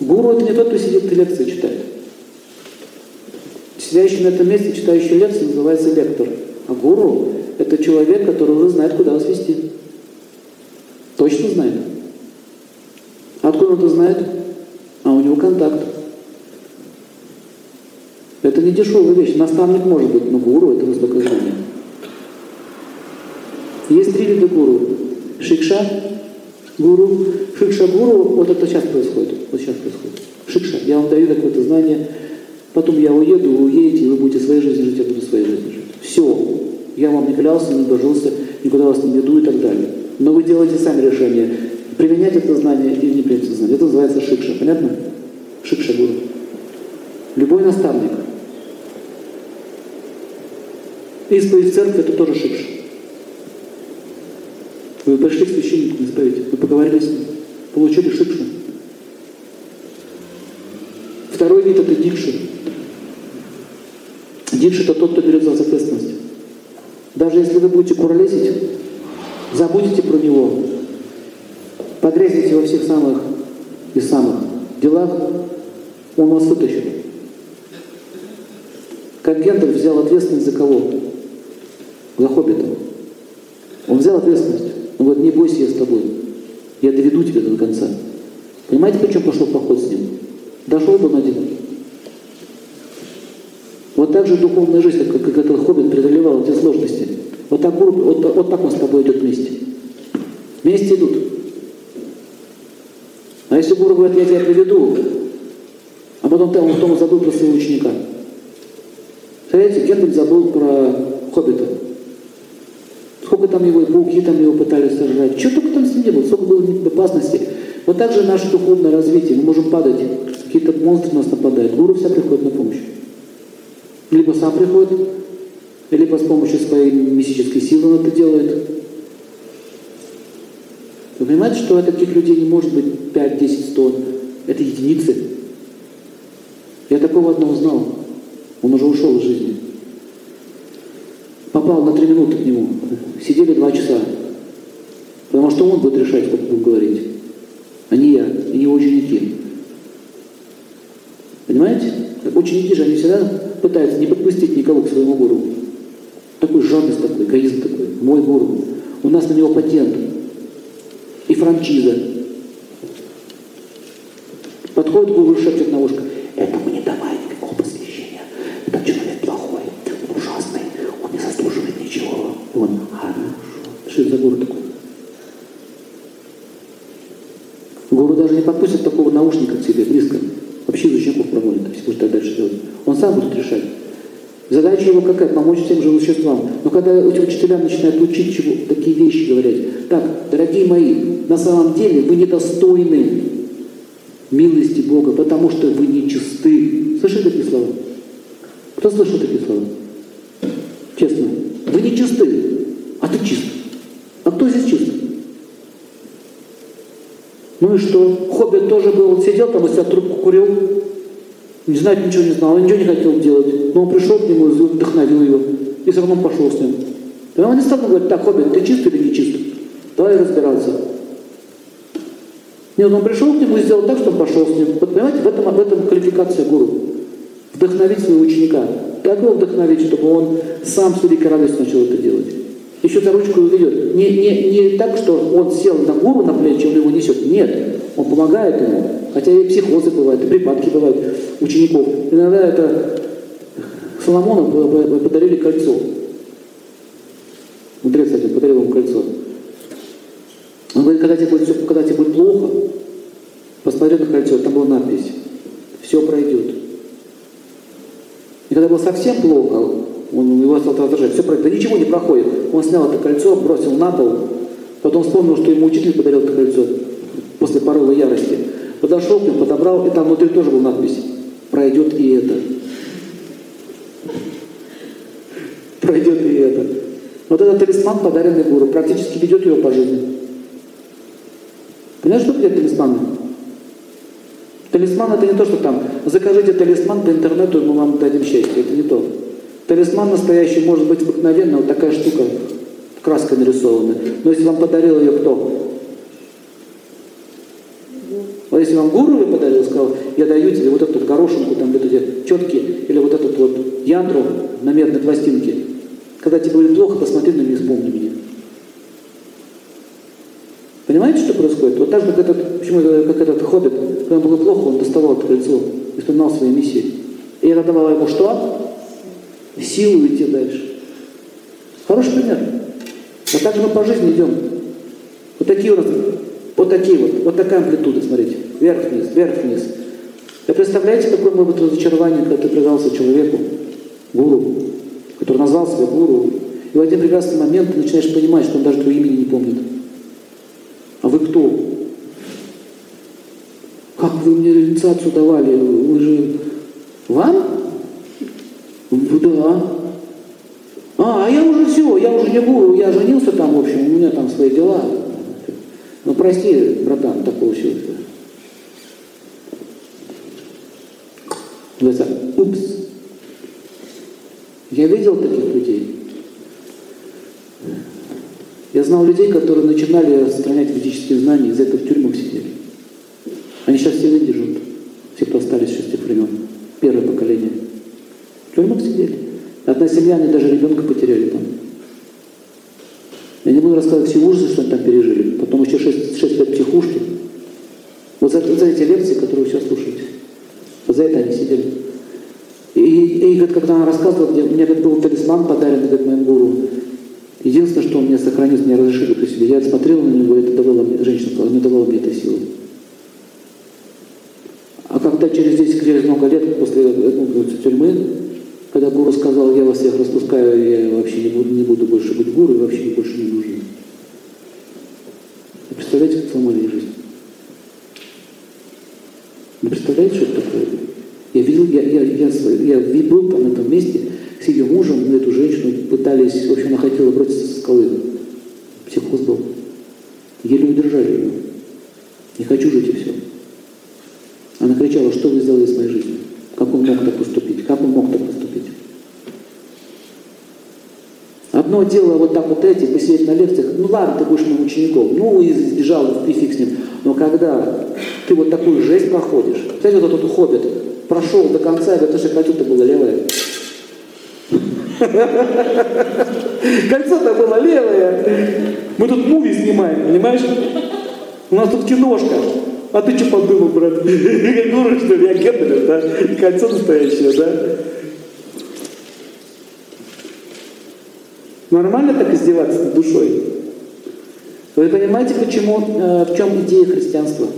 Гуру это не тот, кто сидит и лекции читает. Сидящий на этом месте, читающий лекции, называется лектор. А гуру – это человек, который уже знает, куда вас вести. Точно знает. Откуда он это знает? А у него контакт. Это не дешевая вещь. Наставник может быть, но гуру – это высокое знание. Есть три вида гуру. Шикша, гуру. Шикша гуру, вот это сейчас происходит. Вот сейчас происходит. Шикша. Я вам даю какое-то знание, потом я уеду, вы уедете, и вы будете своей жизнью жить, я буду своей жизнью жить. Все. Я вам не клялся, не божился, никуда вас не веду и так далее. Но вы делаете сами решение, применять это знание или не применять это знание. Это называется шикша. Понятно? Шикша гуру. Любой наставник. Исповедь в церкви – это тоже шикша. Пришли к священнику исповедь, вы поговорили с ним, получили шикшу. Второй вид – это дикши. Дикши – это тот, кто берет за вас ответственность. Даже если вы будете куролесить, забудете про него, погрязните во всех самых и самых делах, он вас вытащит. Как Гендаль взял ответственность за кого? За хоббита. Он взял ответственность. Он не бойся, я с тобой. Я доведу тебя до конца. Понимаете, почему пошел поход с ним? Дошел бы он один. Вот так же духовная жизнь, как, как этот хоббит преодолевал эти сложности. Вот так, вот, вот так он с тобой идет вместе. Вместе идут. А если Гуру говорит, я тебя приведу, а потом там, потом забыл про своего ученика. Смотрите, Гендаль забыл про хоббита. Там его, пауки там его пытались сожрать. Что только там с ним не было, сколько было опасностей. Вот так же наше духовное развитие. Мы можем падать, какие-то монстры нас нападают. Гуру вся приходит на помощь. Либо сам приходит, либо с помощью своей мистической силы он это делает. Вы понимаете, что таких людей не может быть 5, 10, 100. Это единицы. Я такого одного знал. Он уже ушел из жизни. Попал на три минуты к нему. Сидели два часа. Потому что он будет решать, как будет говорить. А не я, и не ученики. Понимаете? Ученики же, они всегда пытаются не подпустить никого к своему гуру. Такой жадность такой, эгоизм такой. Мой гуру. У нас на него патент. И франчиза. Подходит гуру шепчет на ушко. Этому не давай никакого посвящения. Этот человек плохой, он ужасный, он не заслуживает ничего. Он хорошо. Что это за гуру такой? Гуру даже не подпустит такого наушника к себе близко. Вообще из учеников проводит, если будет так дальше делать. Он сам будет решать. Задача какая? Помочь всем живым существам. Но когда эти учителя начинают учить чего, такие вещи говорить, так, дорогие мои, на самом деле вы недостойны милости Бога, потому что вы нечисты. Слышали такие слова? Кто слышал такие слова? Честно. Вы нечисты, а ты чист. А кто здесь чист? Ну и что? Хоббит тоже был, сидел там и себя трубку курил, не знает, ничего не знал, ничего не хотел делать. Но он пришел к нему, вдохновил его, и все равно пошел с ним. И он не стал говорить, так, Хоббит, ты чист или не чист? Давай разбираться. Нет, он пришел к нему и сделал так, что он пошел с ним. Вот понимаете, в этом, об этом квалификация гуру. Вдохновить своего ученика. Как его вдохновить, чтобы он сам с великой радостью начал это делать? Еще за ручку ведет. Не, не, не так, что он сел на гуру на плечи, он его несет. Нет, он помогает ему. Хотя и психозы бывают, и припадки бывают учеников. Иногда это Соломону подарили кольцо. Мудрец один подарил ему кольцо. Он говорит, когда тебе будет, когда тебе будет плохо, посмотри на кольцо, там была надпись. Все пройдет. И когда было совсем плохо, он его стал раздражать, все пройдет. Да ничего не проходит. Он снял это кольцо, бросил на пол, потом вспомнил, что ему учитель подарил это кольцо после порыва ярости. Подошел к ним, подобрал, и там внутри тоже была надпись. Пройдет и это. Пройдет и это. Вот этот талисман, подаренный гуру, практически ведет его по жизни. Понимаешь, что такое талисманы? Талисман это не то, что там, закажите талисман по интернету, и мы вам дадим счастье. Это не то. Талисман настоящий может быть обыкновенно, вот такая штука, краской нарисованная. Но если вам подарил ее кто? Вот если вам гуру подарил, сказал, я даю тебе вот эту горошинку, там вот эти четки, или вот этот вот янтру на медной пластинке. Когда тебе будет плохо, посмотри на меня и вспомни меня. Понимаете, что происходит? Вот так же, как этот, почему, как этот хоббит, когда ему было плохо, он доставал это кольцо и вспоминал свои миссии. И это давало ему что? Силу идти дальше. Хороший пример. Вот так же мы по жизни идем. Вот такие нас, вот такие вот, вот такая амплитуда, смотрите. Вверх-вниз, вверх-вниз. Вы представляете, какое может быть разочарование, когда ты предался человеку, гуру, который назвал себя гуру, и в один прекрасный момент ты начинаешь понимать, что он даже твое имени не помнит. А вы кто? Как вы мне инициацию давали? Вы же... Вам? Да. А, а я уже все, я уже не буду, я женился там, в общем, у меня там свои дела. Ну, прости, братан, так получилось. Говорится, упс. Я видел таких людей. Я знал людей, которые начинали распространять ведические знания, из-за этого в тюрьмах сидели. Они сейчас все живут, все, кто остались еще с тех времен. Первое поколение. В тюрьмах сидели. Одна семья, они даже ребенка потеряли там. Я не буду рассказывать все ужасы, что они там пережили. Потом еще 6, 6 лет психушки. Вот за, за эти лекции, которые вы сейчас слушаете. За это они сидели. И, и, говорит, когда она рассказывала, мне, мне говорит, был талисман подарен говорит, моим гуру. Единственное, что он мне сохранил, мне разрешили при себе. Я смотрел на него, это давало мне, женщина сказала, не давала мне этой силы. А когда через 10, через много лет после ну, тюрьмы, когда гуру сказал, я вас всех распускаю, я вообще не буду, не буду больше быть гуру, и вообще больше не нужен. Представляете, как сломали жизнь? Вы представляете, что это такое? Видел, я, я, я, я, был там на этом месте с ее мужем, мы эту женщину пытались, в общем, она хотела броситься со скалы. Психоз был. Еле удержали ее. Не хочу жить и все. Она кричала, что вы сделали с моей жизнью? Как он мог так поступить? Как он мог так поступить? Одно дело вот так вот эти, посидеть на лекциях, ну ладно, ты будешь моим учеником, ну и сбежал, и фиг с ним. Но когда ты вот такую жесть проходишь, кстати, вот этот хоббит прошел до конца, говорит, что кольцо-то было левое. Кольцо-то было левое. Мы тут муви снимаем, понимаешь? У нас тут киношка. А ты что подумал, брат? Я дура, что ли? Я Гендалев, да? Кольцо настоящее, да? Нормально так издеваться над душой? Вы понимаете, почему, э, в чем идея христианства?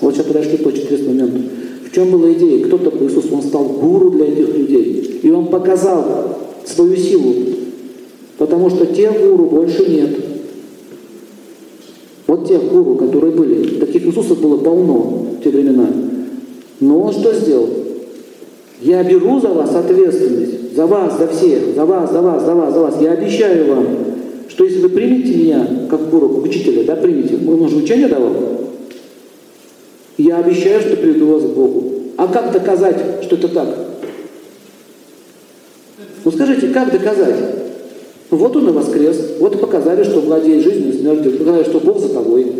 Вот сейчас подошли к очень интересному моменту. В чем была идея? Кто такой Иисус? Он стал гуру для этих людей. И он показал свою силу. Потому что тех гуру больше нет. Вот тех гуру, которые были. Таких Иисусов было полно в те времена. Но он что сделал? Я беру за вас ответственность. За вас, за всех. За вас, за вас, за вас, за вас. Я обещаю вам, что если вы примете меня, как гуру, как учителя, да, примете, он же учение давал, я обещаю, что приведу вас к Богу. А как доказать, что это так? Ну скажите, как доказать? Вот он и воскрес, вот и показали, что владеет жизнью и смертью, показали, что Бог за тобой,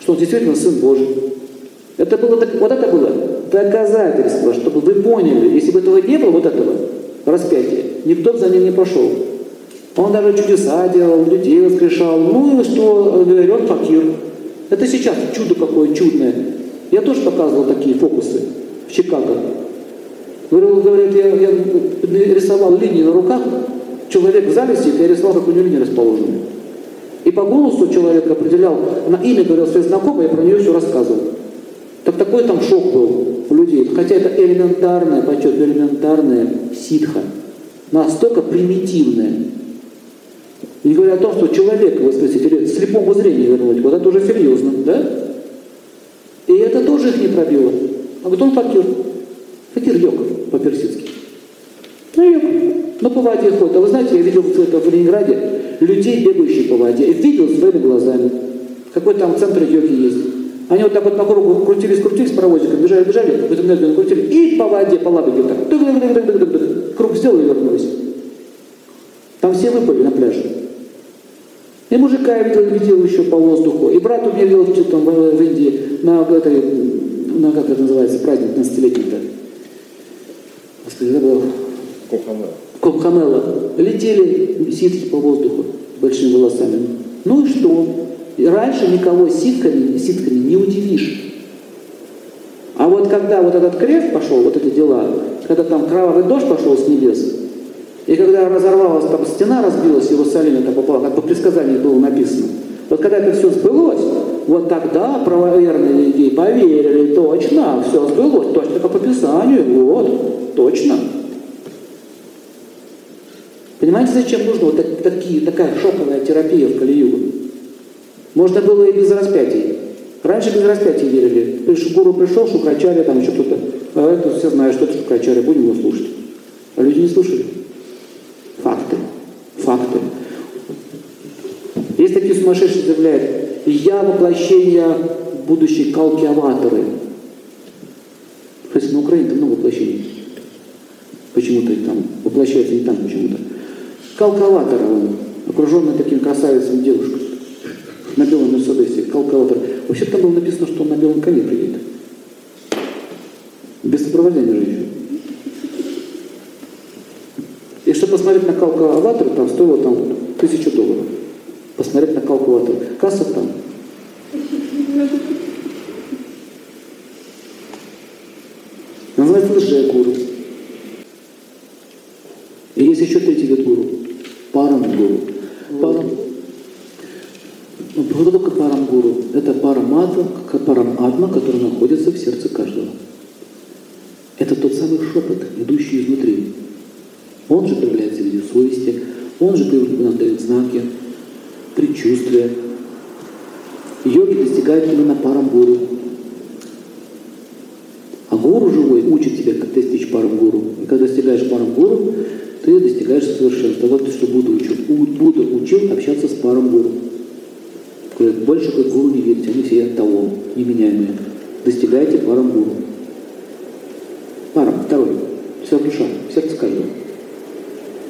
что он действительно Сын Божий. Это было, вот это было доказательство, чтобы вы поняли, если бы этого не было, вот этого распятия, никто бы за ним не пошел. Он даже чудеса делал, людей воскрешал. Ну и что, говорит, факир. Это сейчас чудо какое чудное. Я тоже показывал такие фокусы в Чикаго. Говорят, я, я рисовал линии на руках, человек в зале сидит, я рисовал, как у него линии расположены. И по голосу человек определял, на имя говорил своей знакомой, я про нее все рассказывал. Так такой там шок был у людей. Хотя это элементарная, подчеркиваю, элементарная ситха. Настолько примитивная. Не говоря о том, что человека воскресить или слепому зрению вернуть, вот это уже серьезно, да? Тоже их не пробило. А вот он факир. Факир йог по-персидски. Ну, йог. Но по воде ходит. А вы знаете, я видел это в Ленинграде людей, бегающих по воде. И видел своими глазами. Какой там центр йоги есть. Они вот так вот по кругу крутились, крутились паровозиком, бежали, бежали, какую-то энергию крутили, и по воде, по лабике так. Круг сделали и вернулись. Там все выпали на пляже. И мужика я видел, видел еще по воздуху. И брат у меня видел там, в, в Индии на этой ну как это называется, праздник 15-летний-то? Господи, забыл. Кухамел. Копхамела. Летели ситки по воздуху большими волосами. Ну и что? И раньше никого ситками, ситками не удивишь. А вот когда вот этот крест пошел, вот эти дела, когда там кровавый дождь пошел с небес, и когда разорвалась там стена, разбилась Иерусалим, это попало, как по предсказанию было написано, вот когда это все сбылось, вот тогда правоверные люди поверили, точно, все сбылось, точно как по Писанию, вот, точно. Понимаете, зачем нужна вот так, такие, такая шоковая терапия в Калиюгу? Можно было и без распятий. Раньше без распятий верили. Приш, гуру пришел, Шукрачаря, там еще кто-то. А это все знают, что это Шукрачаря, будем его слушать. А люди не слушали. Факты. Факты. Есть такие сумасшедшие заявляют, я воплощение будущей калки-аватары. Кстати, на Украине много воплощений. Почему-то там воплощается не там почему-то. Калкаватора он, окруженный таким красавицами девушкой на белом Мерседесе, калкаватор. Вообще там было написано, что он на белом коне приедет. Без сопровождения женщин. И чтобы посмотреть на калкаватор, там стоило там тысячу долларов. Посмотреть на калкаватор. Касса там. Называется лже-гуру. И есть еще третий вид гуру. Парам-гуру. Парам... Ну, Кто такой парам-гуру? Это параматма, парам-атма, который находится в сердце каждого. Это тот самый шепот, идущий изнутри. Он же проявляется в виде совести, он же нам дает знаки, предчувствия. Йоги достигают именно парам-гуру. А гуру живой учит тебя, как достичь парам-гуру. И когда достигаешь парам-гуру, ты достигаешь совершенства. Вот что Будда учил. Будда учил общаться с паром-гуру. Говорит, больше как гуру не верьте, они все от того, неменяемые. Достигайте парам-гуру. Парам, второй, вся душа.